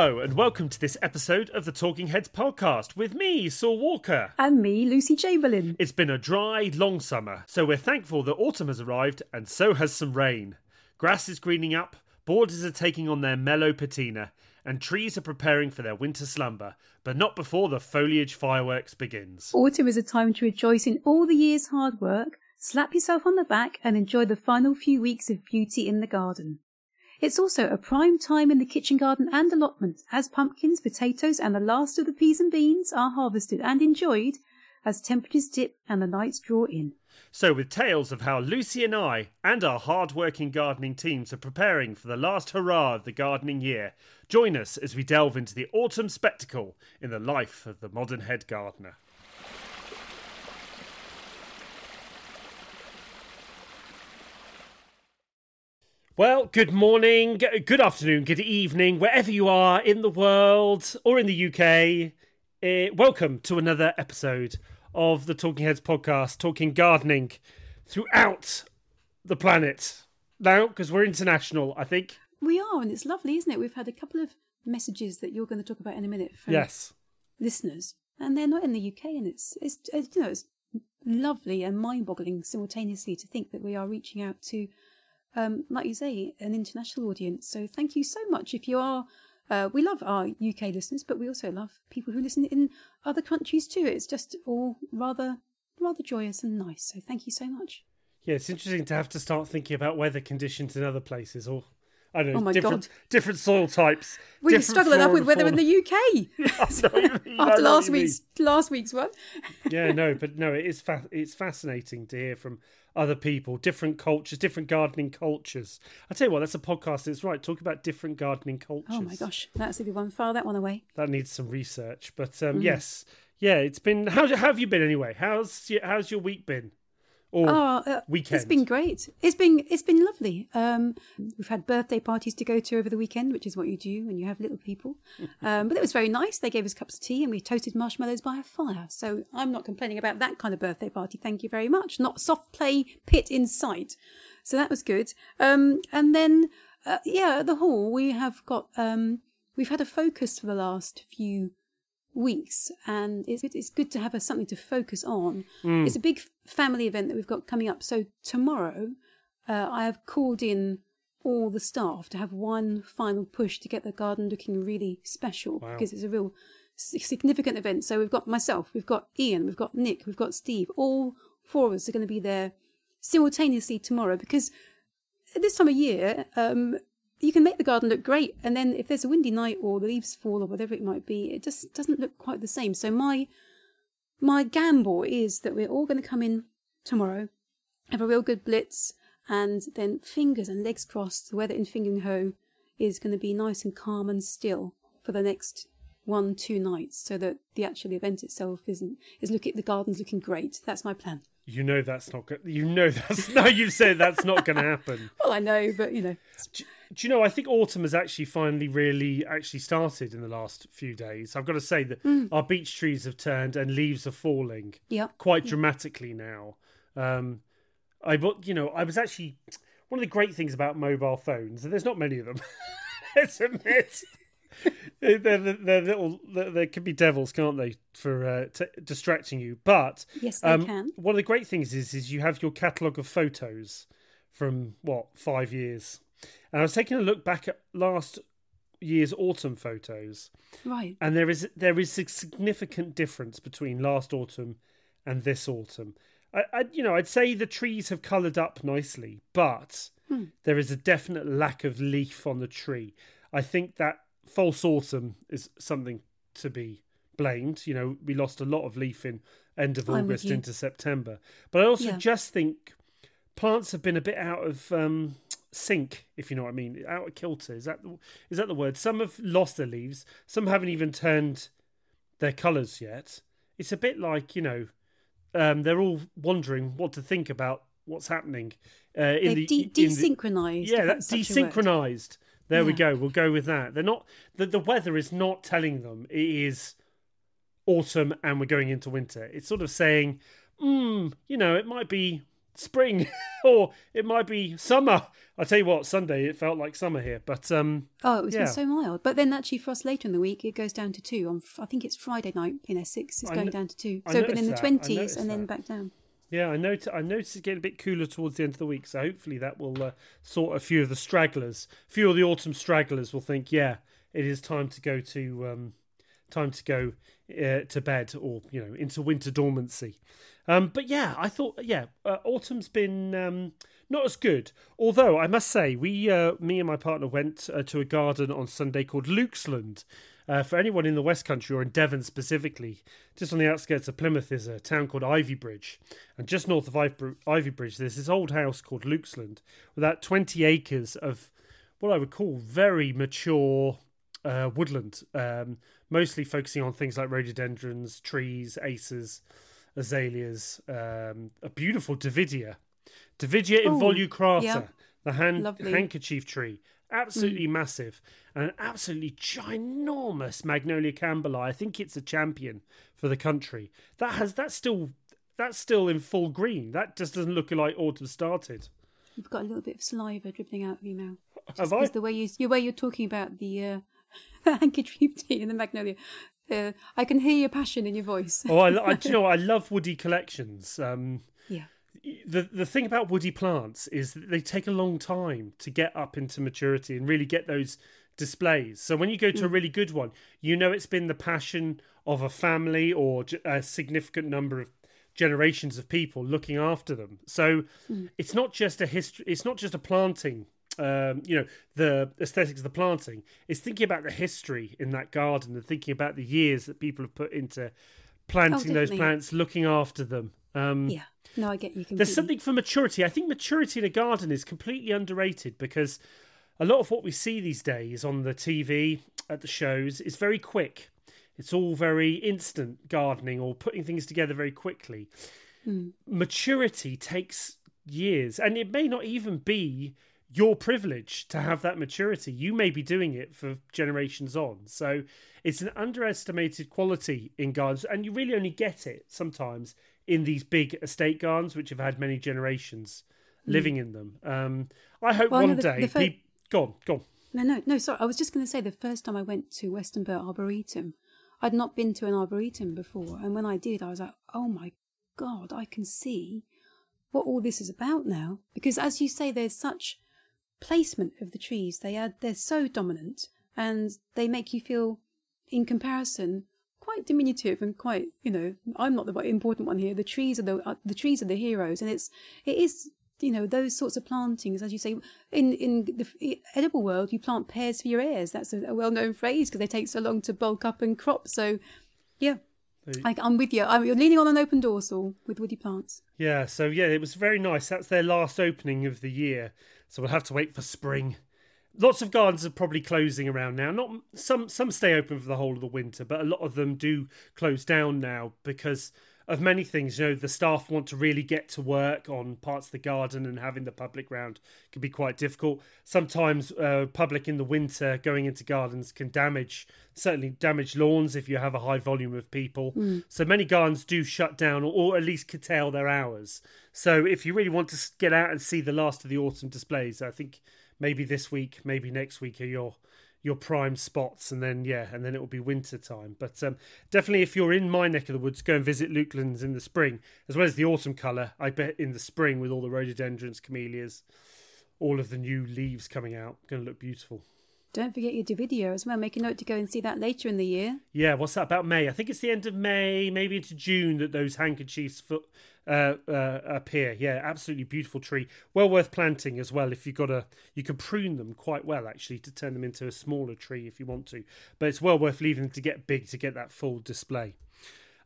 Hello, and welcome to this episode of the Talking Heads podcast with me, Saul Walker. And me, Lucy Chamberlain. It's been a dry, long summer, so we're thankful that autumn has arrived and so has some rain. Grass is greening up, borders are taking on their mellow patina, and trees are preparing for their winter slumber, but not before the foliage fireworks begins. Autumn is a time to rejoice in all the year's hard work, slap yourself on the back, and enjoy the final few weeks of beauty in the garden. It's also a prime time in the kitchen garden and allotment as pumpkins, potatoes, and the last of the peas and beans are harvested and enjoyed as temperatures dip and the nights draw in. So, with tales of how Lucy and I and our hard working gardening teams are preparing for the last hurrah of the gardening year, join us as we delve into the autumn spectacle in the life of the modern head gardener. Well, good morning, good afternoon, good evening, wherever you are in the world or in the UK. Uh, welcome to another episode of the Talking Heads podcast, talking gardening throughout the planet. Now, because we're international, I think. We are, and it's lovely, isn't it? We've had a couple of messages that you're going to talk about in a minute from Yes. listeners, and they're not in the UK, and it's, it's, it's you know it's lovely and mind-boggling simultaneously to think that we are reaching out to, um, like you say, an international audience. So thank you so much. If you are, uh, we love our UK listeners, but we also love people who listen in other countries too. It's just all rather rather joyous and nice. So thank you so much. Yeah, it's interesting to have to start thinking about weather conditions in other places or. I don't know, Oh my different, God. different soil types. We different struggle enough with weather in the UK fauna. I know what you mean, after last mean. week's last week's one. yeah, no, but no, it is fa- it's fascinating to hear from other people, different cultures, different gardening cultures. I tell you what, that's a podcast. It's right. Talk about different gardening cultures. Oh my gosh, that's a good one. File that one away. that needs some research. But Mm. um, yes, yeah, it's been. How, how have you been anyway? How's your, how's your week been? Or Oh, uh, weekend? It's been great. It's been it's been lovely. Um, we've had birthday parties to go to over the weekend, which is what you do when you have little people. Um, but it was very nice. They gave us cups of tea and we toasted marshmallows by a fire. So I'm not complaining about that kind of birthday party. Thank you very much. Not soft play pit in sight. So that was good. Um, and then uh, yeah, at the hall we have got um, we've had a focus for the last few weeks and it's, it's good to have a, something to focus on. It's a big family event that we've got coming up. So tomorrow uh, i have called in all the staff to have one final push to get the garden looking really special because it's a real significant event. So we've got myself we've got ian we've got nick we've got steve. All four of us are going to be there simultaneously tomorrow because at this time of year, um, you can make the garden look great, and then if there's a windy night or the leaves fall or whatever it might be, it just doesn't look quite the same. So my my gamble is that we're all going to come in tomorrow, have a real good blitz, and then fingers and legs crossed, the weather in Fingringhoe is going to be nice and calm and still for the next one two nights, so that the actual event itself isn't is look at the garden's looking great. That's my plan. You know that's not good. You know that's no. You've said that's not going to happen. Well, I know, but you know, Do you know? I think autumn has actually finally really actually started in the last few days. I've got to say that Mm. our beech trees have turned and leaves are falling yeah. quite dramatically now. Um, I but you know I was actually one of the great things about mobile phones, and there's not many of them. let's admit. They're, they're, they're little. They can be devils, can't they, for uh, t- distracting you? But Yes, they um, can. one of the great things is is you have your catalogue of photos from what five years, and I was taking a look back at last year's autumn photos, Right. and there is there is a significant difference between last autumn and this autumn. I, I you know I'd say the trees have coloured up nicely, but there is a definite lack of leaf on the tree. I think that false autumn is something to be blamed. You know, we lost a lot of leaf in end of I'm August into September, but I also Yeah. just think plants have been a bit out of um, sync, if you know what I mean, out of kilter. Is that the, is that the word? Some have lost their leaves. Some haven't even turned their colours yet. It's a bit like you know, um, they're all wondering what to think about what's happening uh, in They've the de- desynchronized. yeah, that's word. desynchronized. There we go. We'll go with that. They're not the the weather is not telling them it is autumn and we're going into winter. It's sort of saying, mm, you know, it might be spring, or it might be summer. I tell you what, Sunday it felt like summer here, but um, Oh, it was Yeah. so mild. But then actually for us later in the week, it goes down to two. On I think it's Friday night in Essex. It's I going no- down to two. So been in the noticed that. I twenties and then that. back down. Yeah, I noticed I noticed it getting a bit cooler towards the end of the week. So hopefully that will uh, sort a few of the stragglers. A few of the autumn stragglers will think, yeah, it is time to go to um, time to go uh, to bed or you know into winter dormancy. Um, but yeah, I thought yeah, uh, autumn's been um, not as good. Although I must say, we uh, me and my partner went uh, to a garden on Sunday called Lukesland. Uh, for anyone in the West Country or in Devon specifically, just on the outskirts of Plymouth is a town called Ivybridge, and just north of Ivy- Ivybridge there's this old house called Lukesland with about 20 acres of what I would call very mature uh, woodland, um, mostly focusing on things like rhododendrons, trees, acers, azaleas, um, a beautiful Davidia, Davidia involucrata, yeah. the hand, handkerchief tree, absolutely massive, and an absolutely ginormous Magnolia campbellii. I think it's a champion for the country. That has that's still that's still in full green. That just doesn't look like autumn started. You've got a little bit of saliva dribbling out of your mouth. Have I? The way you, the way you're talking about the uh, handkerchief tea and the magnolia, uh, I can hear your passion in your voice. Oh, I, I you know? I love woody collections. Um, yeah. The the thing about woody plants is that they take a long time to get up into maturity and really get those displays. So when you go to a really good one, you know it's been the passion of a family or a significant number of generations of people looking after them. So it's not just a history. It's not just a planting. Um, you know the aesthetics of the planting. It's thinking about the history in that garden and thinking about the years that people have put into planting those plants, looking after them. Um, Yeah. No, I get you completely. there's something for maturity. I think maturity in a garden is completely underrated because a lot of what we see these days on the TV, at the shows, is very quick. It's all very instant gardening or putting things together very quickly. Maturity takes years, and it may not even be your privilege to have that maturity. You may be doing it for generations on. So it's an underestimated quality in gardens, and you really only get it sometimes in these big estate gardens, which have had many generations living in them. Um, I hope Well, one the- day. the fir- peop- go on, go on. No, no, no. Sorry, I was just going to say the first time I went to Westonbirt Arboretum, I'd not been to an arboretum before, and when I did, I was like, "Oh my god, I can see what all this is about now." Because, as you say, there's such placement of the trees. They are they're so dominant, and they make you feel, in comparison, quite diminutive and quite you know. I'm not the important one here. The trees are the uh, the trees are the heroes, and it's it is you know those sorts of plantings as you say in in the edible world you plant pears for your heirs that's a, a well-known phrase because they take so long to bulk up and crop so yeah I, i'm with you I'm, you're leaning on an open dorsal with woody plants Yeah, so yeah, it was very nice. That's their last opening of the year, so we'll have to wait for spring. Lots of gardens are probably closing around now. Not some some stay open for the whole of the winter, but a lot of them do close down now because of many things. You know, the staff want to really get to work on parts of the garden, and having the public round can be quite difficult. Sometimes uh, public in the winter going into gardens can damage certainly damage lawns if you have a high volume of people. So many gardens do shut down or, or at least curtail their hours. So if you really want to get out and see the last of the autumn displays, I think maybe this week, maybe next week are your your prime spots, and then yeah, and then it will be winter time. But um, definitely, if you're in my neck of the woods, go and visit Lukelands in the spring, as well as the autumn colour. I bet in the spring with all the rhododendrons, camellias, all of the new leaves coming out, going to look beautiful. Don't forget your davidia as well make a note to go and see that later in the year Yeah, what's that about May? I think it's the end of May, maybe into June that those handkerchiefs uh, uh, appear. Yeah, absolutely beautiful tree. Well worth planting as well. If you've got a, you can prune them quite well actually to turn them into a smaller tree if you want to. But it's well worth leaving them to get big to get that full display.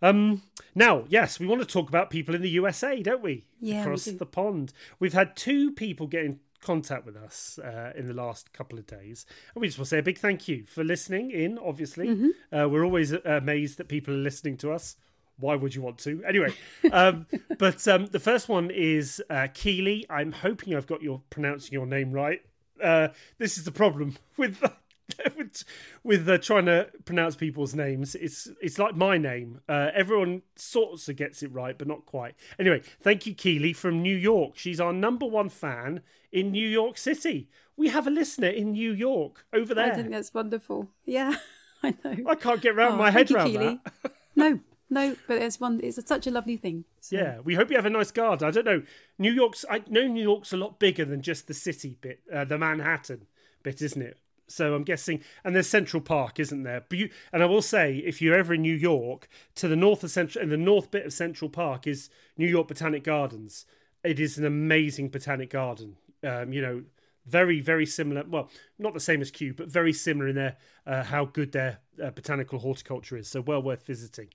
Um, now, yes, we want to talk about people in the USA, don't we? Yeah, we Across do. the pond. We've had two people get in contact with us uh, in the last couple of days. And we just want to say a big thank you for listening in, obviously. Mm-hmm. Uh, we're always amazed that people are listening to us. Why would you want to? Anyway, um, but um, the first one is uh, Keely. I'm hoping I've got your pronouncing your name right. Uh, this is the problem with with, uh, trying to pronounce people's names. It's it's like my name. Uh, everyone sorts of gets it right, but not quite. Anyway, thank you, Keely from New York. She's our number one fan in New York City. We have a listener in New York over there. I think that's wonderful. Yeah, I know. I can't get around Oh, my head you, around Keely. that. No, no, but it's one. It's such a lovely thing. So- Yeah, we hope you have a nice garden. I don't know. New York's. I know New York's a lot bigger than just the city bit, uh, the Manhattan bit, isn't it? So I'm guessing, and there's Central Park, isn't there? But you, and I will say, if you're ever in New York, to the north of Central, in the north bit of Central Park is New York Botanic Gardens. It is an amazing botanic garden. Um, you know, very very similar. Well, not the same as Kew, but very similar in their uh, how good their uh, botanical horticulture is. So well worth visiting.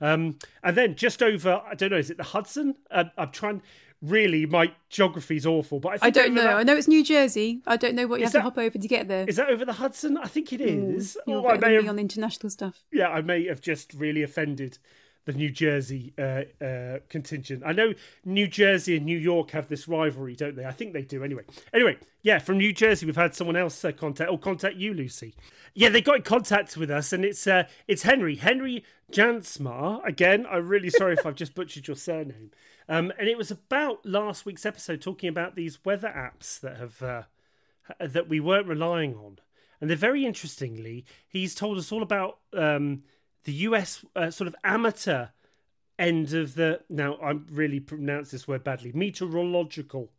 Um, and then just over, I don't know, is it the Hudson? Uh, I'm trying. Really, my geography's awful, but I, think I don't know. that- I know it's New Jersey. I don't know what you Is have that- to hop over to get there. is that over the Hudson? I think it is. You're Or I may have, on international stuff. yeah, I may have just really offended the New Jersey uh, uh, contingent. I know New Jersey and New York have this rivalry, don't they? I think they do. Anyway, anyway, yeah, from New Jersey, we've had someone else uh, contact or contact you, Lucy. Yeah, they got in contact with us, and it's uh, it's Henry Henry Jansmar. Again, I'm really sorry if I've just butchered your surname. Um, and it was about last week's episode talking about these weather apps that have uh, that we weren't relying on. And they're very interestingly, he's told us all about um, the US uh, sort of amateur end of the. Now, I really pronounced this word badly. Meteorological.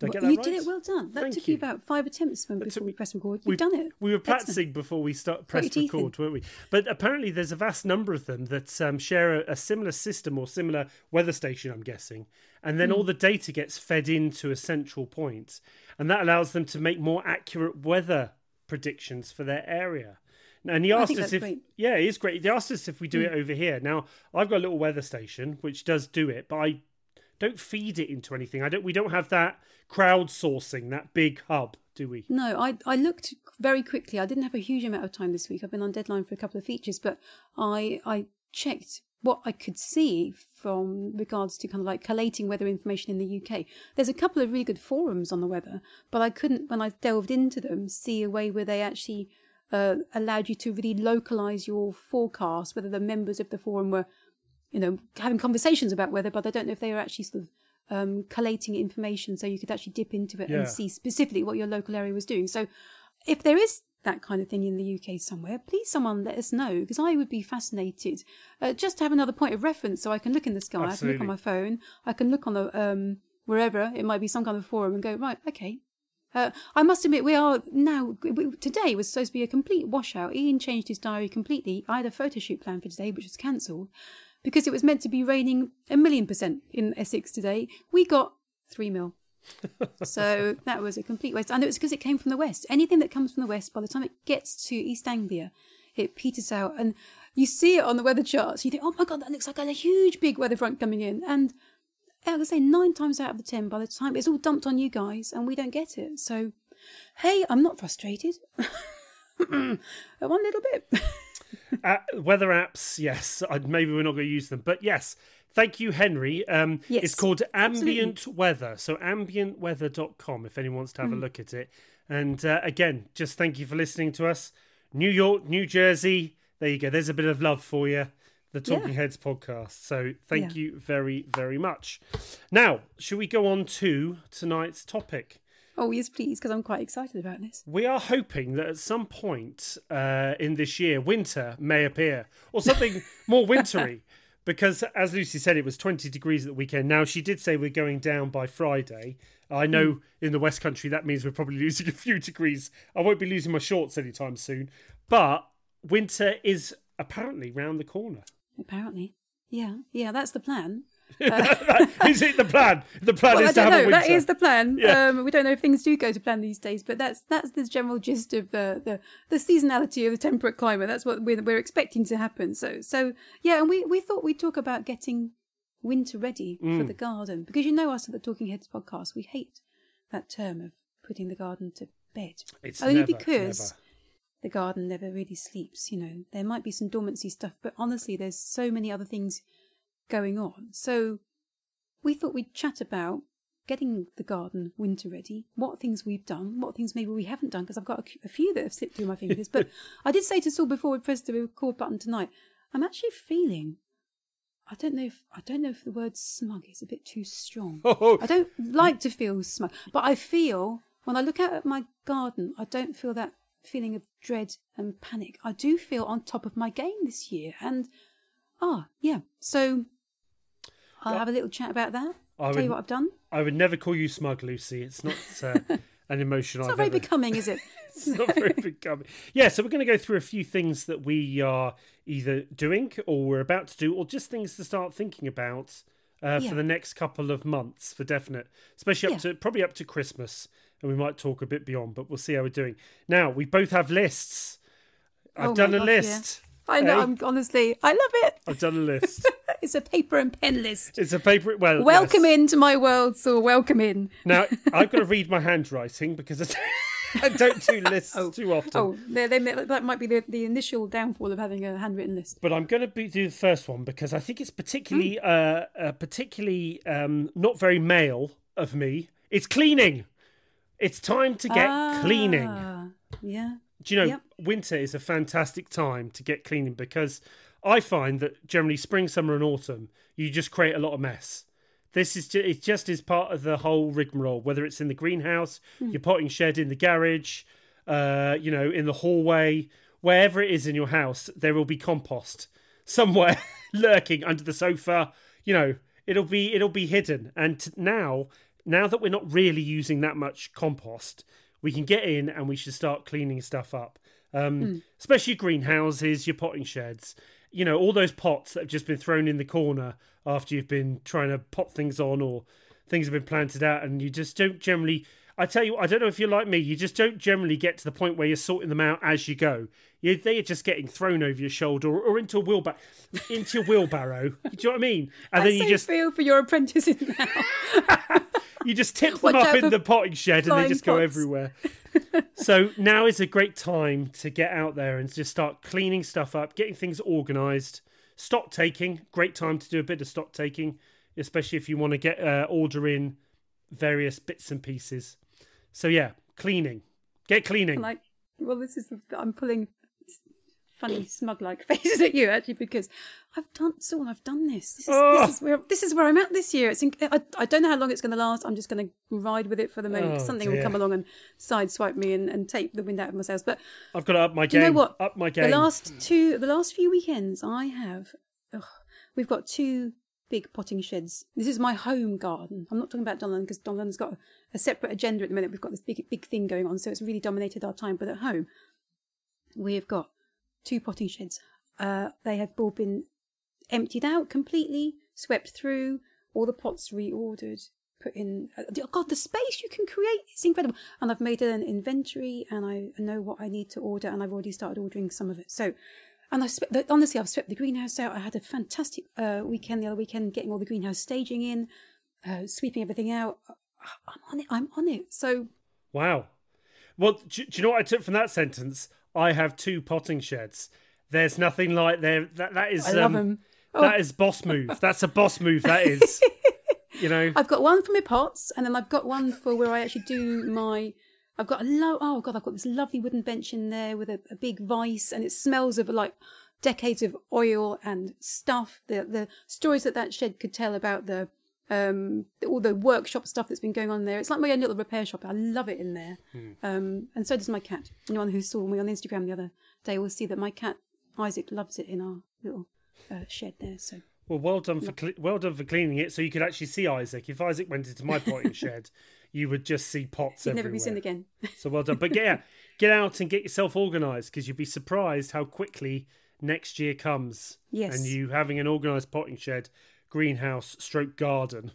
Did Well, you right? did it well done. That Thank took you. about five attempts when, before we pressed record. we- You've done it. We were Excellent. practicing before we start Got press your teeth in. record, weren't we? But apparently, there's a vast number of them that um, share a, a similar system or similar weather station. I'm guessing, and then all Hmm. the data gets fed into a central point, and that allows them to make more accurate weather predictions for their area. And he asked us if, great. Yeah, it is great. He asked us if we do it over here. Now, I've got a little weather station which does do it, but I don't feed it into anything. I don't. We don't have that crowdsourcing, that big hub, do we? No, I I looked very quickly. I didn't have a huge amount of time this week. I've been on deadline for a couple of features, but I I checked what I could see from regards to kind of like collating weather information in the UK. There's a couple of really good forums on the weather, but I couldn't when I delved into them see a way where they actually uh, allowed you to really localize your forecast, whether the members of the forum were you know, having conversations about weather, but I don't know if they were actually sort of um, collating information so you could actually dip into it Yeah. and see specifically what your local area was doing. So if there is that kind of thing in the UK somewhere, please someone let us know because I would be fascinated uh, just to have another point of reference so I can look in the sky, I can look on my phone, I can look on the um, wherever it might be some kind of forum and go right, okay. Uh, I must admit, we are now. We, today was supposed to be a complete washout. Ian changed his diary completely. I had a photo shoot planned for today, which was cancelled because it was meant to be raining a million percent in Essex today. We got three mil. so that was a complete waste. And it was because it came from the west. Anything that comes from the west, by the time it gets to East Anglia, it peters out. And you see it on the weather charts. You think, oh my God, that looks like a huge big weather front coming in. And I would say nine times out of the ten, by the time it's all dumped on you guys and we don't get it. So, hey, I'm not frustrated. One little bit. uh, weather apps, yes. I, maybe we're not going to use them, but yes. Thank you, Henry. Um, Yes, it's called absolutely. Ambient Weather. So, ambientweather.com if anyone wants to have a look at it. And uh, again, just thank you for listening to us. New York, New Jersey. There you go. There's a bit of love for you. The Talking Yeah. Heads podcast. So, thank Yeah. you very, very much. Now, should we go on to tonight's topic? Oh, yes, please, because I'm quite excited about this. We are hoping that at some point uh, in this year, winter may appear or something more wintry. Because, as Lucy said, it was 20 degrees at the weekend. Now, she did say we're going down by Friday. I know in the West Country that means we're probably losing a few degrees. I won't be losing my shorts anytime soon. But winter is apparently round the corner. Apparently. Yeah, yeah, that's the plan. Is it the plan? The plan Well, is to have a know. winter. That is the plan. Yeah. Um, we don't know if things do go to plan these days, but that's that's the general gist of the the, the seasonality of the temperate climate. That's what we're, we're expecting to happen. So so yeah, and we we thought we'd talk about getting winter ready for Mm. the garden because you know us at the Talking Heads podcast, we hate that term of putting the garden to bed. It's Only never, because never. the garden never really sleeps. You know, there might be some dormancy stuff, but honestly, there's so many other things going on. So we thought we'd chat about getting the garden winter ready, what things we've done, what things maybe we haven't done, because I've got a, a few that have slipped through my fingers. but I did say to Saul before we pressed the record button tonight, I'm actually feeling. I don't know if I don't know if the word smug is a bit too strong. Oh. I don't like to feel smug, but I feel when I look out at my garden, I don't feel that feeling of dread and panic. I do feel on top of my game this year, and ah, yeah. So I'll have a little chat about that. I Tell would- you what I've done. I would never call you smug, Lucy. It's not uh, an emotion It's I've not very ever. becoming, is it? it's not very becoming. Yeah, so we're going to go through a few things that we are either doing or we're about to do, or just things to start thinking about uh, Yeah. for the next couple of months for definite, especially up Yeah. to probably up to Christmas, and we might talk a bit beyond, but we'll see how we're doing. Now we both have lists. I've Oh done a God, yeah. I know. Hey? I'm honestly, I love it. I've done a list. It's a paper and pen list. it's a paper. Well, Welcome yes. into my world, so Welcome in. Now I've got to read my handwriting because I don't, I don't do lists too often. Oh, they, they, that might be the, the initial downfall of having a handwritten list. but I'm going to be, do the first one because I think it's particularly, Hmm. uh, uh, particularly um, not very male of me. It's cleaning. It's time to get cleaning. Ah, Yeah. Do you know Yep. winter is a fantastic time to get cleaning because I find that generally spring, summer, and autumn you just create a lot of mess. This is ju- it just is part of the whole rigmarole. Whether it's in the greenhouse, your potting shed, in the garage, uh, you know, in the hallway, wherever it is in your house, there will be compost somewhere lurking under the sofa. You know, it'll be it'll be hidden. And t- now, now that we're not really using that much compost, we can get in and we should start cleaning stuff up. Um, Especially your greenhouses, your potting sheds. You know, all those pots that have just been thrown in the corner after you've been trying to pot things on or things have been planted out, and you just don't generally. I tell you, I don't know if you're like me. You just don't generally get to the point where you're sorting them out as you go. You, they're just getting thrown over your shoulder or, or into a wheelbarrow, into your wheelbarrow. Do you know what I mean? And I then you so just feel for your apprentices now. you just tip them Watch up in the potting shed and they just go everywhere. so now is a great time to get out there and just start cleaning stuff up, getting things organized. Stock taking, great time to do a bit of stock taking, especially if you want to get uh, order in various bits and pieces. So yeah, cleaning, get cleaning. like, well, this is I'm pulling funny smug like faces at you actually because I've done Saul, I've done this. This is, Oh. this is where this is where I'm at this year. It's in, I, I don't know how long it's going to last. I'm just going to ride with it for the moment. Oh, Something dear. will come along and sideswipe me and, and take the wind out of my sails. But I've got to up my do you know what? Up my game. The last two, the last few weekends, I have. Ugh, we've got two big potting sheds. This is my home garden. I'm not talking about Donlan because Donlan's got a, separate agenda at the moment. We've got this big, big thing going on, so it's really dominated our time. But at home, we've got two potting sheds. Uh, they have all been emptied out completely, swept through, all the pots reordered, put in. Uh, oh God, the space you can create is incredible. And I've made an inventory, and I know what I need to order, and I've already started ordering some of it. So, and I the- honestly, I've swept the greenhouse out. I had a fantastic uh, weekend the other weekend, getting all the greenhouse staging in, uh, sweeping everything out. I'm on it. I'm on it. So Wow. Well, do, do you know what I took from that sentence? I have two potting sheds. There's nothing like there. That that is. I love um, them. That is boss move. That's a boss move. That is. you know. I've got one for my pots, and then I've got one for where I actually do my. I've got a low. Oh god, I've got this lovely wooden bench in there with a, a big vice, and it smells of like decades of oil and stuff. The the stories that that shed could tell about the um all the workshop stuff that's been going on there. It's like my own little repair shop. I love it in there. Um, and so does my cat. Anyone who saw me on Instagram the other day will see that my cat Isaac loves it in our little uh, shed there. So Well, well done for cle well done for cleaning it, so you could actually see Isaac. If Isaac went into my potting shed, you would just see pots he'd everywhere. never be seen again. So well done. But get out, get out and get yourself organised because you'd be surprised how quickly next year comes. Yes. And you having an organised potting shed, greenhouse, stroke garden.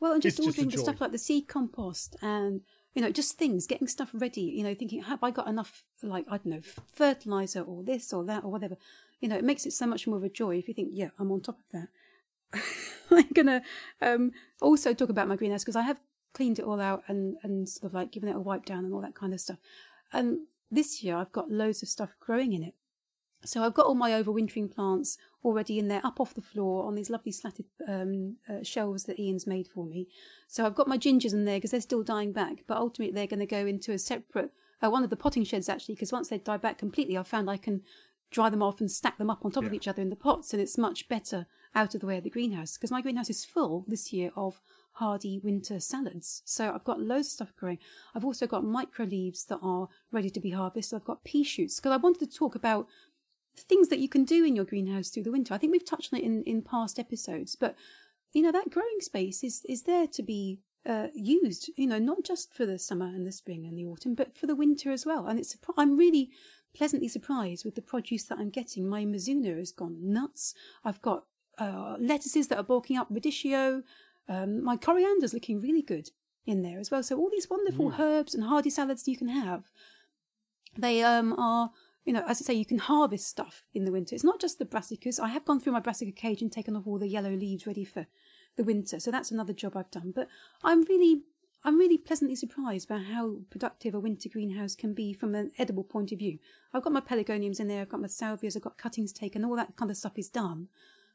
Well, and just It's just ordering the stuff like the seed compost and you know just things, getting stuff ready. You know, thinking have I got enough like I don't know fertilizer or this or that or whatever. You know, it makes it so much more of a joy if you think, yeah, I'm on top of that. I'm gonna um, also talk about my greenhouse because I have cleaned it all out and and sort of like given it a wipe down and all that kind of stuff. And this year I've got loads of stuff growing in it. So I've got all my overwintering plants already in there, up off the floor on these lovely slatted um, uh, shelves that Ian's made for me. So I've got my gingers in there because they're still dying back, but ultimately they're going to go into a separate uh, one of the potting sheds actually, because once they die back completely, I found I can dry them off and stack them up on top of each other in the pots, and it's much better out of the way of the greenhouse because my greenhouse is full this year of hardy winter salads. So I've got loads of stuff growing. I've also got micro leaves that are ready to be harvested. I've got pea shoots because I wanted to talk about things that you can do in your greenhouse through the winter. I think we've touched on it in, in past episodes, but you know that growing space is is there to be uh, used. You know, not just for the summer and the spring and the autumn, but for the winter as well. And it's I'm really pleasantly surprised with the produce that I'm getting. My Mizuna has gone nuts. I've got uh, lettuces that are bulking up, radicchio. Um, my coriander's looking really good in there as well. So all these wonderful herbs and hardy salads you can have they um are you know as i say you can harvest stuff in the winter. It's not just the brassicas. I have gone through my brassica cage and taken off all the yellow leaves ready for the winter. So that's another job i've done. But i'm really i'm really pleasantly surprised by how productive a winter greenhouse can be from an edible point of view. I've got my pelargoniums in there. I've got my salvias. I've got cuttings taken. All that kind of stuff is done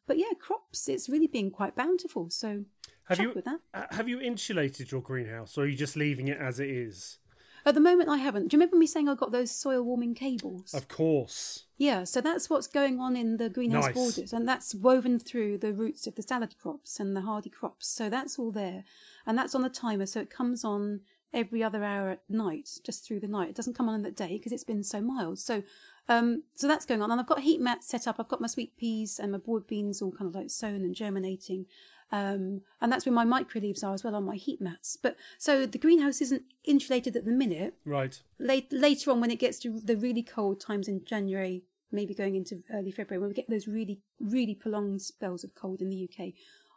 but yeah crops it's really been quite bountiful so Have you with that have you insulated your greenhouse, or are you just leaving it as it is? at the moment i haven't do you remember me saying i got those soil warming cables Of course. Yeah, so that's what's going on in the greenhouse Nice. borders, and that's woven through the roots of the salad crops and the hardy crops. So that's all there, and that's on the timer. So it comes on every other hour at night, just through the night. It doesn't come on in the day because it's been so mild. So, um, so that's going on, and I've got heat mats set up. I've got my sweet peas and my broad beans all kind of like sown and germinating. Um, and that's where my micro leaves are as well on my heat mats. But so the greenhouse isn't insulated at the minute, Right. late, later on when it gets to the really cold times in January, maybe going into early February, when we get those really, really prolonged spells of cold in the UK,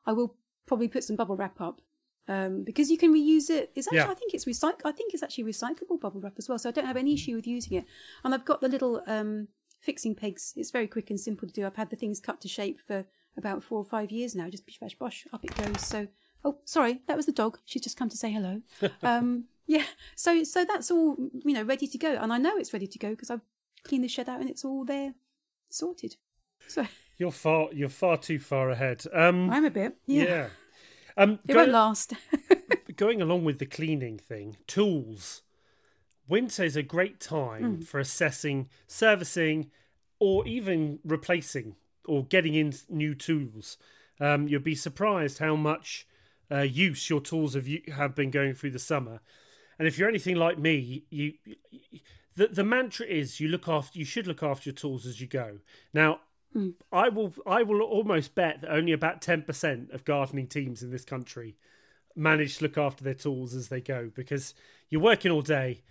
I will probably put some bubble wrap up. Um, because you can reuse it. It's actually, Yeah. I think it's recyc- I think it's actually recyclable bubble wrap as well. So I don't have any issue with using it. And I've got the little um, fixing pegs. It's very quick and simple to do. I've had the things cut to shape for about four or five years now. Just bish bash bosh, up it goes. So, oh, sorry, that was the dog. She's just come to say hello. um, yeah. So, so that's all you know, ready to go. And I know it's ready to go because I've cleaned the shed out and it's all there, sorted. So You're far you're far too far ahead. Um I'm a bit, yeah. yeah. Um won't last. going along with the cleaning thing, tools. Winter is a great time Hmm. for assessing, servicing, or even replacing or getting in new tools. Um, you'll be surprised how much uh, use your tools have you, have been going through the summer. And if you're anything like me, you the the mantra is you look after you should look after your tools as you go. Now, I will I will almost bet that only about ten percent of gardening teams in this country manage to look after their tools as they go because you're working all day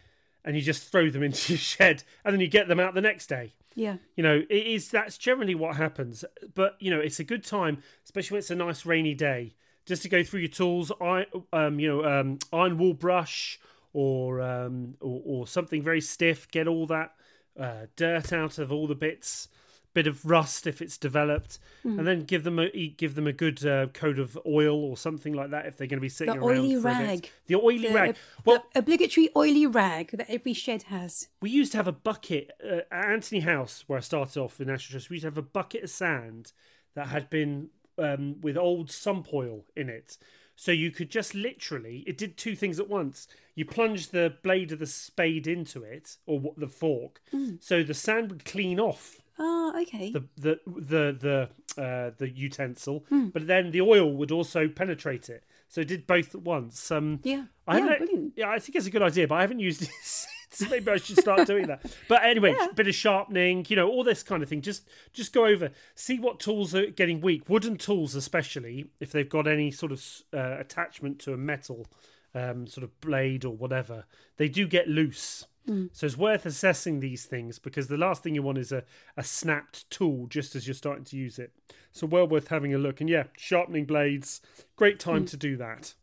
and you just throw them into your shed and then you get them out the next day. yeah. You know, it is that's generally what happens. But you know, it's a good time, especially when it's a nice rainy day, just to go through your tools. I, um, you know, um, iron wool brush or um, or, or something very stiff. Get all that uh, dirt out of all the bits. Bit of rust if it's developed, Hmm. and then give them a give them a good uh, coat of oil or something like that if they're going to be sitting The around oily for a bit. rag. The oily The, rag. the Well, obligatory oily rag that every shed has. we used to have a bucket uh, at Antony House, where I started off in National Trust. We used to have a bucket of sand that had been um, with old sump oil in it. So you could just literally, it did two things at once. You plunged the blade of the spade into it, or the fork, so the sand would clean off Ah, okay. the the the the uh, the utensil, but then the oil would also penetrate it. So it did both at once. Um, Yeah. I Yeah, haven't- brilliant. Yeah, I think it's a good idea, but I haven't used it since. Maybe I should start doing that. But anyway, bit of sharpening, you know, all this kind of thing. Just just go over, see what tools are getting weak. Wooden tools, especially if they've got any sort of uh, attachment to a metal um, sort of blade or whatever, they do get loose. So it's worth assessing these things because the last thing you want is a, a snapped tool just as you're starting to use it. So well worth having a look. And yeah, sharpening blades, great time to do that.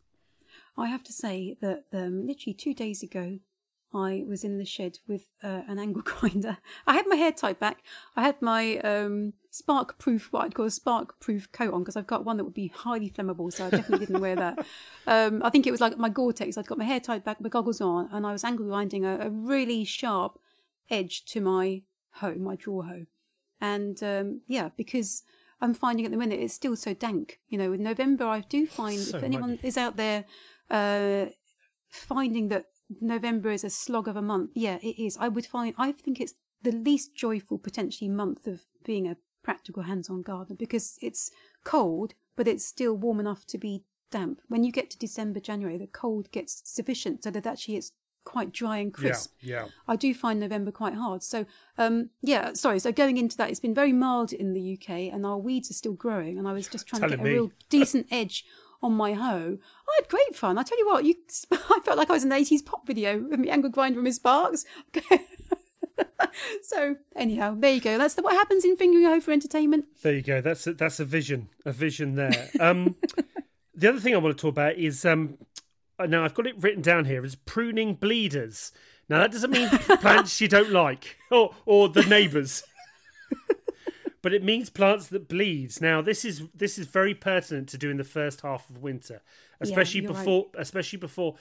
I have to say that um, literally two days ago, I was in the shed with uh, an angle grinder. I had my hair tied back. I had my um, spark proof, what I'd call a spark proof coat on because I've got one that would be highly flammable. So I definitely didn't wear that. Um, I think it was like my Gore Tex. I'd got my hair tied back, my goggles on, and I was angle grinding a, a really sharp edge to my hoe, my draw hoe. And um, yeah, because I'm finding at the minute it's still so dank. You know, in November, I do find So if anyone muggy. is out there uh, finding that November is a slog of a month, yeah, it is. I would find, I think it's the least joyful potentially month of being a practical hands-on gardener because it's cold, but it's still warm enough to be damp. When you get to December, January, the cold gets sufficient so that actually it's quite dry and crisp. Yeah, yeah. I do find November quite hard. So, um, yeah, sorry. So going into that, it's been very mild in the UK, and our weeds are still growing. And I was just trying to get me. a real decent edge on my hoe. I had great fun. I tell you what, you, I felt like I was in an eighties pop video with my angle grinder and my sparks. so anyhow, there you go. That's the, what happens in Fingringhoe for entertainment. There you go. That's a, that's a vision, a vision there. Um, the other thing I want to talk about is um, now I've got it written down here is pruning bleeders. Now that doesn't mean plants you don't like or or the neighbours, but it means plants that bleed. Now this is this is very pertinent to do in the first half of winter, especially right. before especially before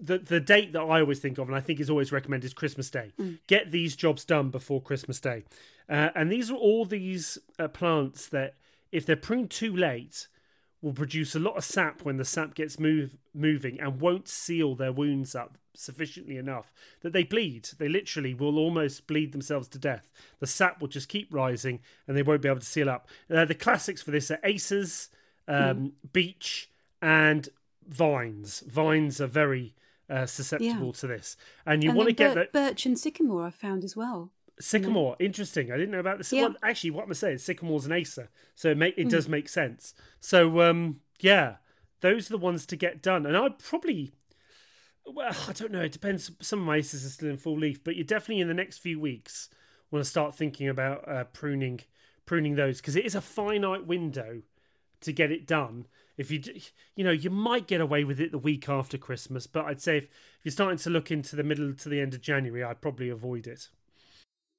the the date that I always think of, and I think is always recommended, is Christmas Day. Get these jobs done before Christmas Day, uh, and these are all these uh, plants that, if they're pruned too late, will produce a lot of sap when the sap gets move moving and won't seal their wounds up sufficiently enough that they bleed. They literally will almost bleed themselves to death. The sap will just keep rising and they won't be able to seal up. Uh, the classics for this are acers, um, beech, and vines. Vines are very uh, susceptible Yeah. to this, and you want to get bir- that birch and sycamore I've found as well. sycamore. Interesting. I didn't know about this. Yeah. Well, actually, what I'm saying is sycamore's an acer, so it make it Hmm. does make sense. So um, yeah, those are the ones to get done, and I'd probably. Well, I don't know. It depends. Some of my acers are still in full leaf, but you're definitely in the next few weeks want to start thinking about uh, pruning, pruning those because it is a finite window to get it done. If you, you know, you might get away with it the week after Christmas, but I'd say if, if you're starting to look into the middle to the end of January, I'd probably avoid it.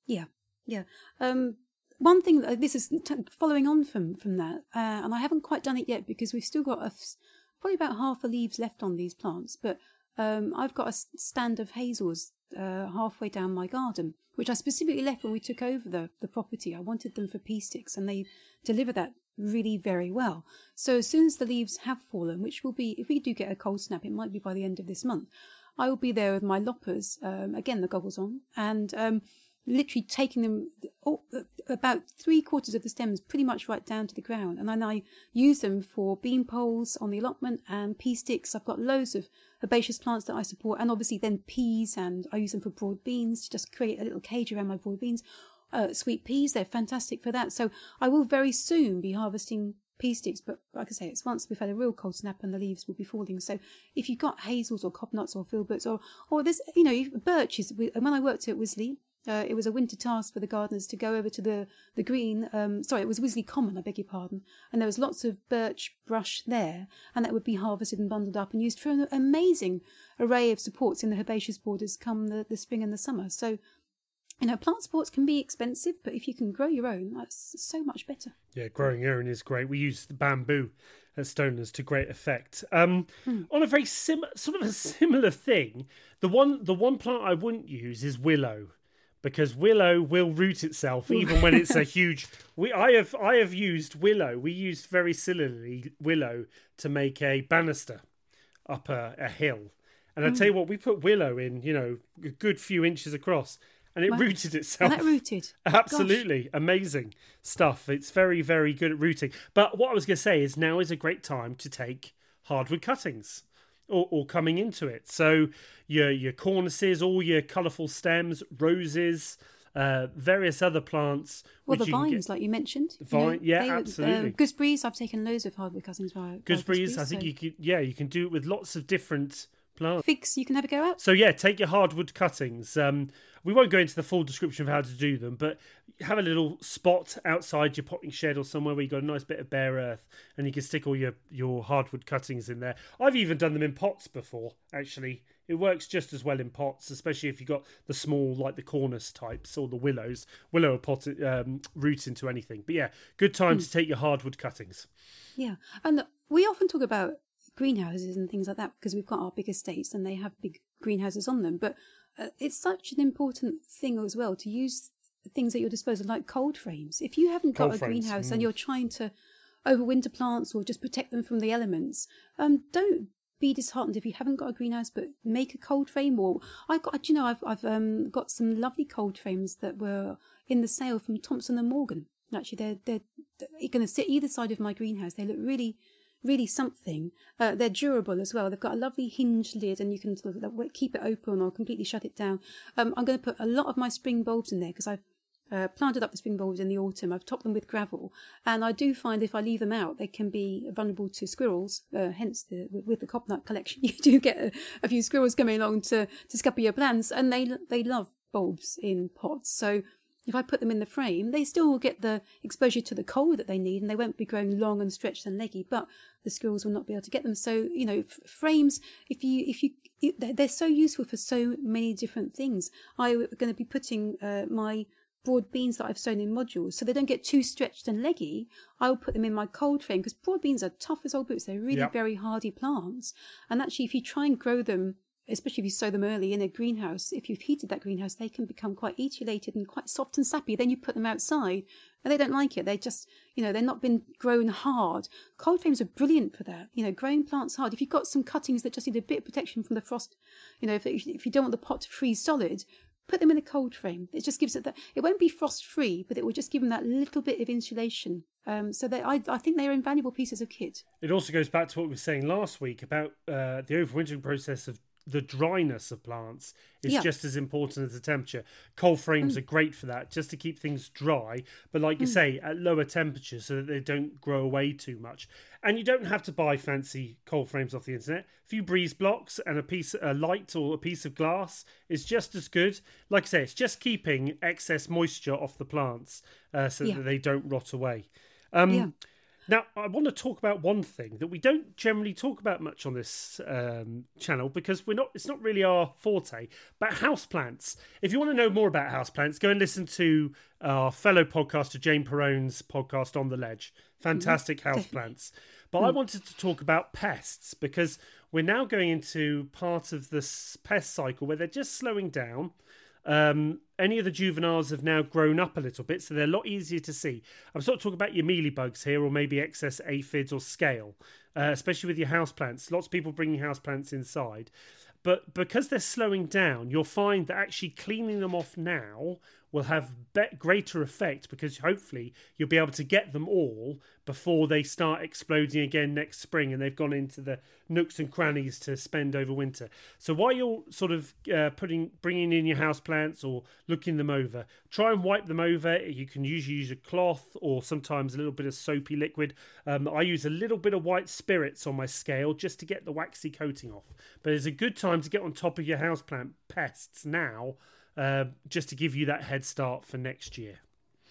Yeah, yeah. Um, one thing that this is t- following on from from that, uh, and I haven't quite done it yet because we've still got a f- probably about half the leaves left on these plants. But um, I've got a stand of hazels uh, halfway down my garden, which I specifically left when we took over the the property. I wanted them for pea sticks, and they deliver that really very well. So as soon as the leaves have fallen, which will be if we do get a cold snap, it might be by the end of this month. I will be there with my loppers, um, again the goggles on, and um, literally taking them all, about three quarters of the stems pretty much right down to the ground and then i use them for bean poles on the allotment and pea sticks i've got loads of herbaceous plants that i support and obviously then peas and i use them for broad beans to just create a little cage around my broad beans uh, sweet peas they're fantastic for that so i will very soon be harvesting pea sticks but like i say it's once had a real cold snap and the leaves will be falling so if you've got hazels or cobnuts or filberts or or this you know birches when i worked at wisley uh, it was a winter task for the gardeners to go over to the the green. Um, sorry, it was Wisley Common. I beg your pardon. And there was lots of birch brush there, and that would be harvested and bundled up and used for an amazing array of supports in the herbaceous borders come the, the spring and the summer. So, you know, plant supports can be expensive, but if you can grow your own, that's so much better. Yeah, growing your own is great. We use the bamboo at Stoners to great effect. Um, On a very sim- sort of a similar thing, the one the one plant I wouldn't use is willow because willow will root itself even when it's a huge. We I have I have used willow. We used very similarly willow to make a banister up a, a hill, and I tell you what, we put willow in, you know, a good few inches across, and it Wow. rooted itself. And that rooted. Absolutely amazing stuff. It's very, very good at rooting. But what I was going to say is now is a great time to take hardwood cuttings or, or coming into it. So your your cornuses, all your colourful stems, roses, uh, various other plants. Well, the vines, like you mentioned. you Vine- yeah, they absolutely. Um, gooseberries, I've taken loads of hardwood cuttings via via gooseberries. I think so- you could, yeah, you can do it with lots of different Figs, you can have a go at. So yeah, take your hardwood cuttings. Um, we won't go into the full description of how to do them, but have a little spot outside your potting shed or somewhere where you've got a nice bit of bare earth, and you can stick all your your hardwood cuttings in there. I've even done them in pots before. Actually, it works just as well in pots, especially if you've got the small, like the cornice types or the willows. Willow will pot um, root into anything. But yeah, good time to take your hardwood cuttings. Yeah, and we often talk about greenhouses and things like that because we've got our big estates and they have big greenhouses on them. But uh, it's such an important thing as well to use things at your disposal, like cold frames. If you haven't got Cold a frames, greenhouse mm. and you're trying to overwinter plants or just protect them from the elements, um, don't be disheartened if you haven't got a greenhouse, but make a cold frame. Or I got, you know, I've I've um, got some lovely cold frames that were in the sale from Thompson and Morgan. Actually, they're they're, they're going to sit either side of my greenhouse. They look really really something. Uh, they're durable as well. They've got a lovely hinge lid, and you can keep it open or completely shut it down. Um, I'm going to put a lot of my spring bulbs in there because I've uh, planted up the spring bulbs in the autumn. I've topped them with gravel, and I do find if I leave them out, they can be vulnerable to squirrels. Uh, hence, the, with, with the cobnut collection, you do get a, a few squirrels coming along to to scupper your plants, and they they love bulbs in pots. So if I put them in the frame, they still will get the exposure to the cold that they need, and they won't be growing long and stretched and leggy. But the squirrels will not be able to get them. So you know, f- frames. If you if you they're so useful for so many different things. I'm going to be putting uh, my broad beans that I've sown in modules, so they don't get too stretched and leggy. I'll put them in my cold frame because broad beans are tough as old boots. They're really Yep. very hardy plants, and actually, if you try and grow them especially if you sow them early in a greenhouse, if you've heated that greenhouse, they can become quite etiolated and quite soft and sappy. Then you put them outside and they don't like it. They just, you know, they're not been grown hard. Cold frames are brilliant for that. You know, growing plants hard. If you've got some cuttings that just need a bit of protection from the frost, you know, if, if you don't want the pot to freeze solid, put them in a cold frame. It just gives it that, it won't be frost free, but it will just give them that little bit of insulation. Um, so they, I, I think they are invaluable pieces of kit. It also goes back to what we were saying last week about uh, the overwintering process of the dryness of plants is Yeah. Mm. just as important as the temperature. Cold frames are great for that, just to keep things dry, but like you say, at lower temperatures so that they don't grow away too much. And you don't have to buy fancy cold frames off the internet. A few breeze blocks and a piece, a light or a piece of glass is just as good. Like I say, it's just keeping excess moisture off the plants uh, so Yeah. that they don't rot away. Um, Yeah. Now, I want to talk about one thing that we don't generally talk about much on this um, channel because we're not. It's not really our forte. But houseplants. If you want to know more about houseplants, go and listen to our fellow podcaster Jane Perrone's podcast on the ledge. Fantastic houseplants. But I wanted to talk about pests because we're now going into part of this pest cycle where they're just slowing down. Um, any of the juveniles have now grown up a little bit, so they're a lot easier to see. I'm sort of talking about your mealybugs here, or maybe excess aphids or scale, uh, especially with your houseplants. Lots of people bringing houseplants inside. But because they're slowing down, you'll find that actually cleaning them off now will have be- greater effect because hopefully you'll be able to get them all before they start exploding again next spring and they've gone into the nooks and crannies to spend over winter. So while you're sort of uh, putting bringing in your house plants or looking them over, try and wipe them over. You can usually use a cloth or sometimes a little bit of soapy liquid. Um, I use a little bit of white spirits on my scale just to get the waxy coating off. But it's a good time to get on top of your houseplant pests now, uh, just to give you that head start for next year.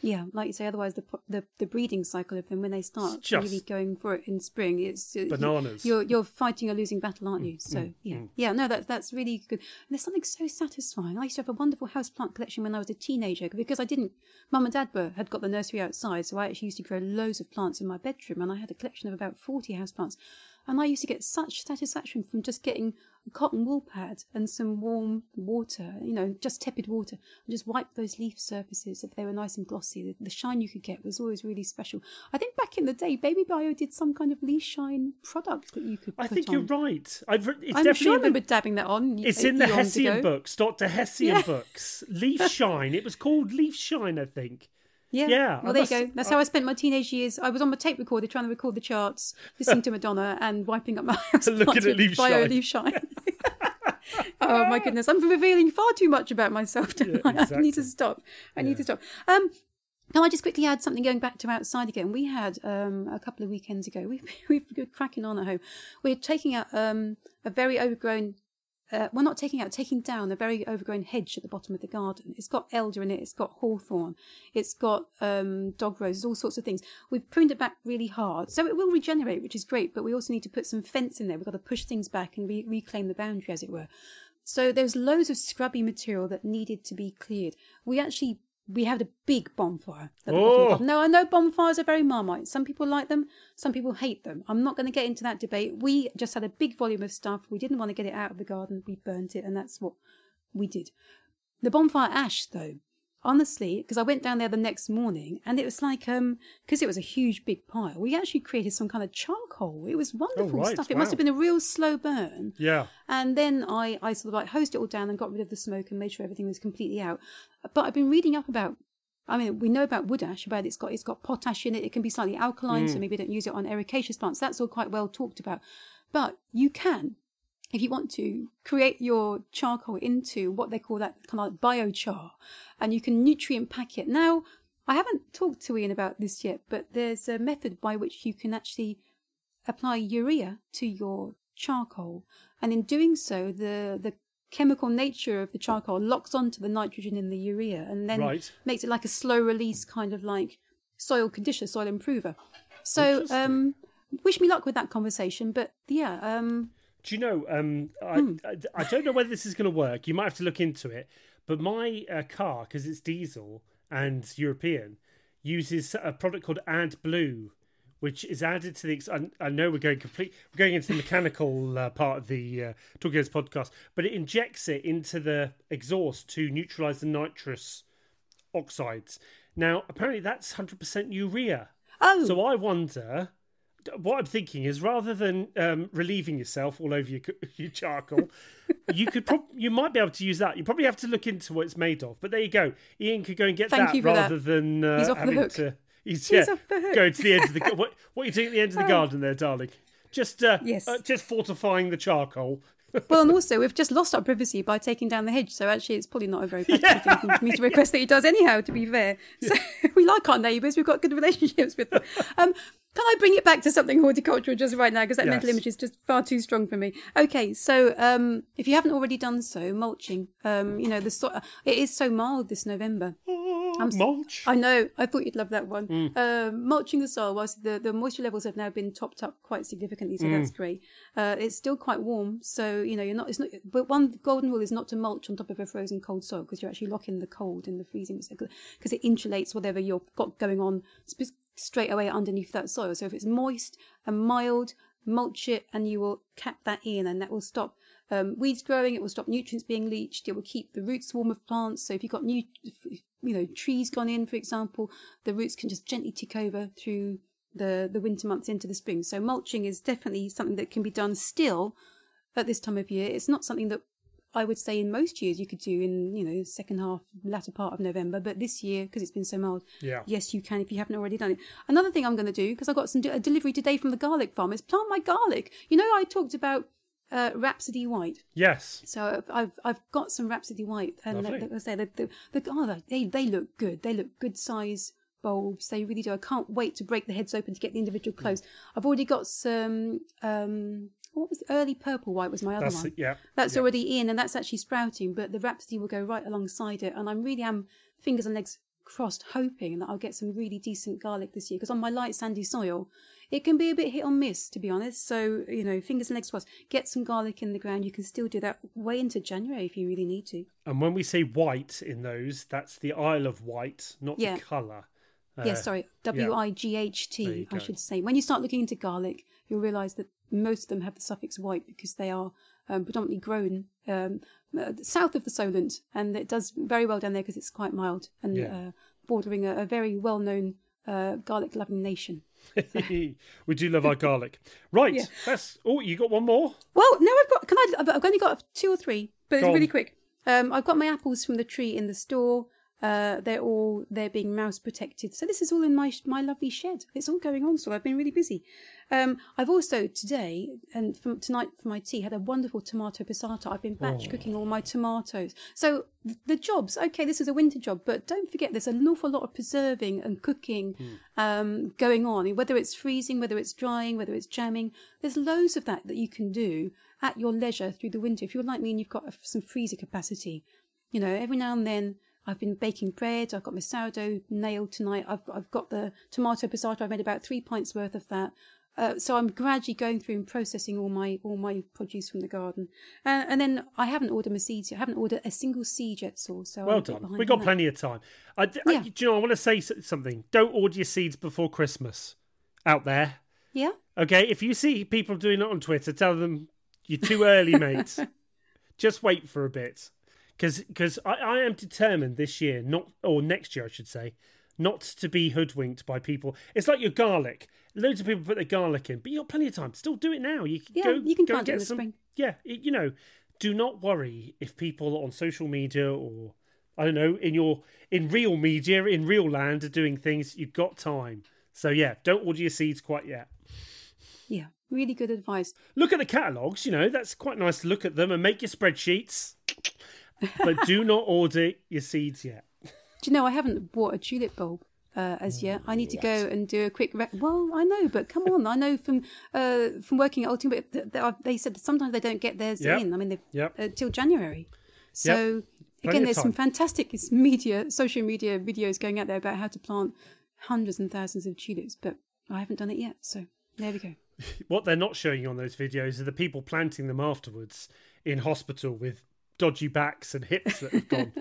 Yeah, like you say, otherwise the the, the breeding cycle of them when they start just really going for it in spring, it's uh, you- bananas. Mm, You're you're fighting a losing battle, aren't you? So yeah, yeah, no, that's that's really good. And there's something so satisfying. I used to have a wonderful houseplant collection when I was a teenager because I didn't. Mum and Dad were had got the nursery outside, so I actually used to grow loads of plants in my bedroom, and I had a collection of about forty houseplants. And I used to get such satisfaction from just getting a cotton wool pad and some warm water, you know, just tepid water, and just wipe those leaf surfaces if they were nice and glossy. The, the shine you could get was always really special. I think back in the day, Baby Bio did some kind of leaf shine product that you could. I think on. you're right. I've, it's I'm definitely sure I in the- remember dabbing that on. It's in the Hessayon books, Dr. Hessayon Yeah. books. Leaf Shine. It was called Leaf Shine, I think. Yeah. Yeah, I Well, there must- you go. That's how I spent my teenage years. I was on my tape recorder trying to record the charts, listening to Madonna, and wiping up my house Looking at leaf bio shine. leaf shine. oh my goodness! I'm revealing far too much about myself. Yeah, I? I need to stop. I need to stop. Um, can I just quickly add something going back to outside again? We had um, a couple of weekends ago. We've we've been cracking on at home. We're taking out um, a very overgrown. Uh, well, not taking out, taking down a very overgrown hedge at the bottom of the garden. It's got elder in it. It's got hawthorn. It's got um, dog roses, all sorts of things. We've pruned it back really hard, so it will regenerate, which is great. But we also need to put some fence in there. We've got to push things back and re- reclaim the boundary, as it were. So there's loads of scrubby material that needed to be cleared. We actually we had a big bonfire. At the bottom oh. of the Oh. I know bonfires are very marmite. Some people like them, some people hate them. I'm not going to get into that debate. We just had a big volume of stuff. We didn't want to get it out of the garden. We burnt it, and that's what we did. The bonfire ash, though, honestly, because I went down there the next morning and it was like, um, because it was a huge big pile, we actually created some kind of charcoal. It was wonderful Oh, right, stuff. It must have been a real slow burn. Yeah. And then I, I sort of like hosed it all down and got rid of the smoke and made sure everything was completely out. But I've been reading up about. I mean, we know about wood ash, about it's got it's got potash in it. It can be slightly alkaline, so maybe don't use it on ericaceous plants. That's all quite well talked about. But you can, if you want to, create your charcoal into what they call that kind of like biochar, and you can nutrient pack it. Now, I haven't talked to Ian about this yet, but there's a method by which you can actually apply urea to your charcoal, and in doing so, the the chemical nature of the charcoal locks onto the nitrogen in the urea, and then Right. makes it like a slow release kind of like soil conditioner, soil improver. So, um, wish me luck with that conversation. But yeah, um, Do you know? Um, I, Hmm. I I don't know whether this is going to work. You might have to look into it. But my uh, car, because it's diesel and European, uses a product called AdBlue, which is added to the. ex- I, I know we're going complete. We're going into the mechanical uh, part of the uh, Talking Heads podcast, but it injects it into the exhaust to neutralize the nitrous oxides. Now, apparently, that's hundred percent urea. oh, So I wonder. What I'm thinking is, rather than um, relieving yourself all over your, your charcoal, you could prob- you might be able to use that. You probably have to look into what it's made of. But there you go. Ian could go and get Thank that rather that. than uh, He's off the having hook. to. He's, He's yeah, off the hook. Going to the end of the. What, what are you doing at the end of the garden there, darling? Just uh, Yes. uh, just fortifying the charcoal. Well, and also we've just lost our privacy by taking down the hedge. So actually, it's probably not a very practical thing for me to request that he does anyhow. To be fair, so we like our neighbours. We've got good relationships with them. Um, can I bring it back to something horticultural just right now because that mental image is just far too strong for me. Okay, so um, if you haven't already done so, mulching. Um, you know the so- it is so mild this November. I'm mulch. I know. I thought you'd love that one. Mm. Um, mulching the soil, whilst the, the moisture levels have now been topped up quite significantly, so Mm. that's great. Uh, it's still quite warm, so you know you're not. It's not. But one golden rule is not to mulch on top of a frozen cold soil because you're actually locking the cold and the freezing because it insulates whatever you've got going on sp- straight away underneath that soil. So if it's moist and mild, mulch it, and you will cap that in, and that will stop um, weeds growing. It will stop nutrients being leached. It will keep the roots warm of plants. So if you've got new, you know, trees gone in, for example, the roots can just gently tick over through the the winter months into the spring. So mulching is definitely something that can be done still at this time of year. It's not something that I would say in most years you could do in you know second half, latter part of November. But this year, because it's been so mild, Yeah. yes, you can if you haven't already done it. Another thing I'm going to do because I got some de- a delivery today from the garlic farm is plant my garlic. You know, I talked about uh, Rhapsody Wight. Yes. So I've I've got some Rhapsody Wight, and Lovely. like I say, the, the, the oh, they they look good. They look good size bulbs. They really do. I can't wait to break the heads open to get the individual Mm. cloves. I've already got some. Um, what was the early purple Wight was my other That's one. Yeah. That's yeah. already in, and that's actually sprouting. But the Rhapsody will go right alongside it, and I'm really am fingers and legs crossed, hoping that I'll get some really decent garlic this year. Because on my light sandy soil, it can be a bit hit or miss, to be honest. So you know, fingers and legs crossed. Get some garlic in the ground. You can still do that way into January if you really need to. And when we say white in those, that's the Isle of Wight, not Yeah. the colour. Uh, yes, sorry, W I G H you go. should say. When you start looking into garlic, you'll realise that most of them have the suffix white because they are um, predominantly grown um, uh, south of the Solent, and it does very well down there because it's quite mild and Yeah. uh, bordering a, a very well-known uh, garlic-loving nation. we do love our garlic. Right. Yeah. That's. Oh, you got one more? Well, no, I've got. Can I? I've- only got two or three, but it's on. really quick. Um, I've got my apples from the tree in the store. Uh, they're all they're being mouse protected. So this is all in my my lovely shed. It's all going on. So I've been really busy. Um, I've also today and from tonight for my tea had a wonderful tomato passata. I've been batch cooking all my tomatoes. So th- the jobs. Okay, this is a winter job, but don't forget there's an awful lot of preserving and cooking um, going on. Whether it's freezing, whether it's drying, whether it's jamming, there's loads of that that you can do at your leisure through the winter. If you're like me and you've got some freezer capacity, you know, every now and then I've been baking bread. I've got my sourdough nailed tonight. I've I've got the tomato passata. I've made about three pints worth of that. Uh, so I'm gradually going through and processing all my all my produce from the garden, uh, and then I haven't ordered my seeds yet. I haven't ordered a single seed yet, so so Well done. We on got that. plenty of time. I, I- Yeah. do you know? I want to say something. Don't order your seeds before Christmas. Out there, Yeah, okay. If you see people doing it on Twitter, tell them you're too early, mate. Just wait for a bit, because I, I am determined this year, not or next year, I should say, not to be hoodwinked by people. It's like your garlic. Loads of people put their garlic in, but you've got plenty of time. Still do it now. You can Yeah, go. you can go get some, spring. Yeah, it- you know, do not worry if people on social media or I don't know in your in real media in real land are doing things. You've got time. So yeah, don't order your seeds quite yet. Yeah, really good advice. Look at the catalogues, you know, that's quite nice to look at them and make your spreadsheets. But do not order your seeds yet. Do you know I haven't bought a tulip bulb uh, as yet? I need to go and do a quick. Re- well, I know, but come on, I know from uh, from working at Ultimate, th- th- they said that sometimes they don't get theirs Yep. in. I mean, they've Yep. uh, till January. So Plenty again, there's time. some fantastic media, social media videos going out there about how to plant hundreds and thousands of tulips, but I haven't done it yet. So there we go. What they're not showing you on those videos are the people planting them afterwards in hospital with dodgy backs and hips that have gone.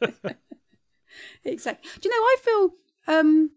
Exactly. Do you know? I feel um,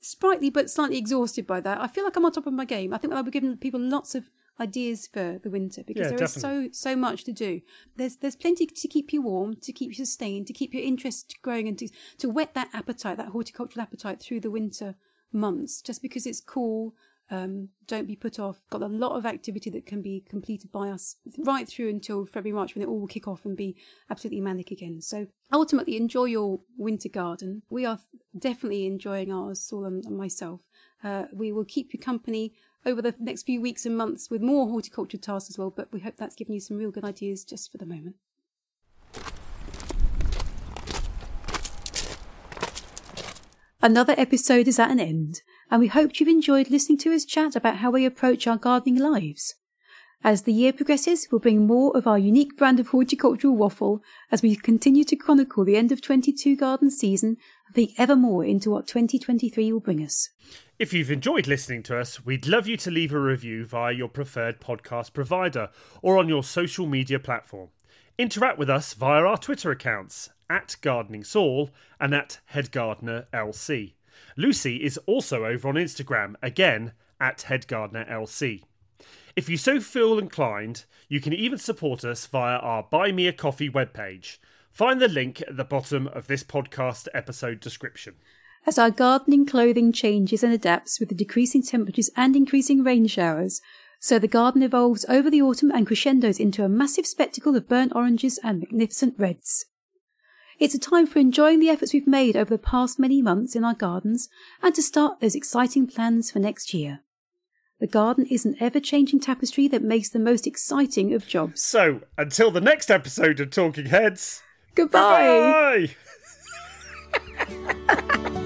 sprightly but slightly exhausted by that. I feel like I'm on top of my game. I think I'll be giving people lots of ideas for the winter because Yeah, there is so so much to do. There's there's plenty to keep you warm, to keep you sustained, to keep your interest growing, and to to whet that appetite, that horticultural appetite through the winter months. Just because it's cool. Um, don't be put off. Got a lot of activity that can be completed by us right through until February, March when it all will kick off and be absolutely manic again. So ultimately, enjoy your winter garden. We are definitely enjoying ours, Saul and myself. Uh, we will keep you company over the next few weeks and months with more horticulture tasks as well, but we hope that's given you some real good ideas just for the moment. Another episode is at an end, and we hope you've enjoyed listening to us chat about how we approach our gardening lives. As the year progresses, we'll bring more of our unique brand of horticultural waffle as we continue to chronicle the end of 22 garden season and peek ever more into what 2023 will bring us. If you've enjoyed listening to us, we'd love you to leave a review via your preferred podcast provider or on your social media platform. Interact with us via our Twitter accounts at Gardening Saul and at Head Gardener LC. Lucy is also over on Instagram, again at Head Gardener LC. If you so feel inclined, you can even support us via our Buy Me a Coffee webpage. Find the link at the bottom of this podcast episode description. As our gardening clothing changes and adapts with the decreasing temperatures and increasing rain showers, so the garden evolves over the autumn and crescendos into a massive spectacle of burnt oranges and magnificent reds. It's a time for enjoying the efforts we've made over the past many months in our gardens and to start those exciting plans for next year. The garden is an ever changing tapestry that makes the most exciting of jobs. So, until the next episode of Talking Heads, Goodbye! bye!